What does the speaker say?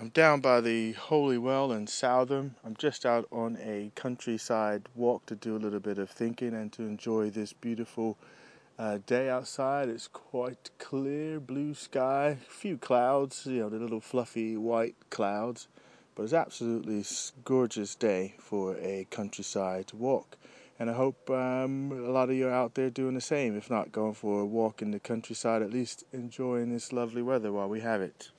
I'm down by the Holy Well in Southam. I'm just out on a countryside walk to do a little bit of thinking and to enjoy this beautiful uh, day outside. It's quite clear, blue sky, a few clouds, you know, the little fluffy white clouds, but it's absolutely gorgeous day for a countryside walk. And I hope um, a lot of you are out there doing the same. If not, going for a walk in the countryside, at least enjoying this lovely weather while we have it.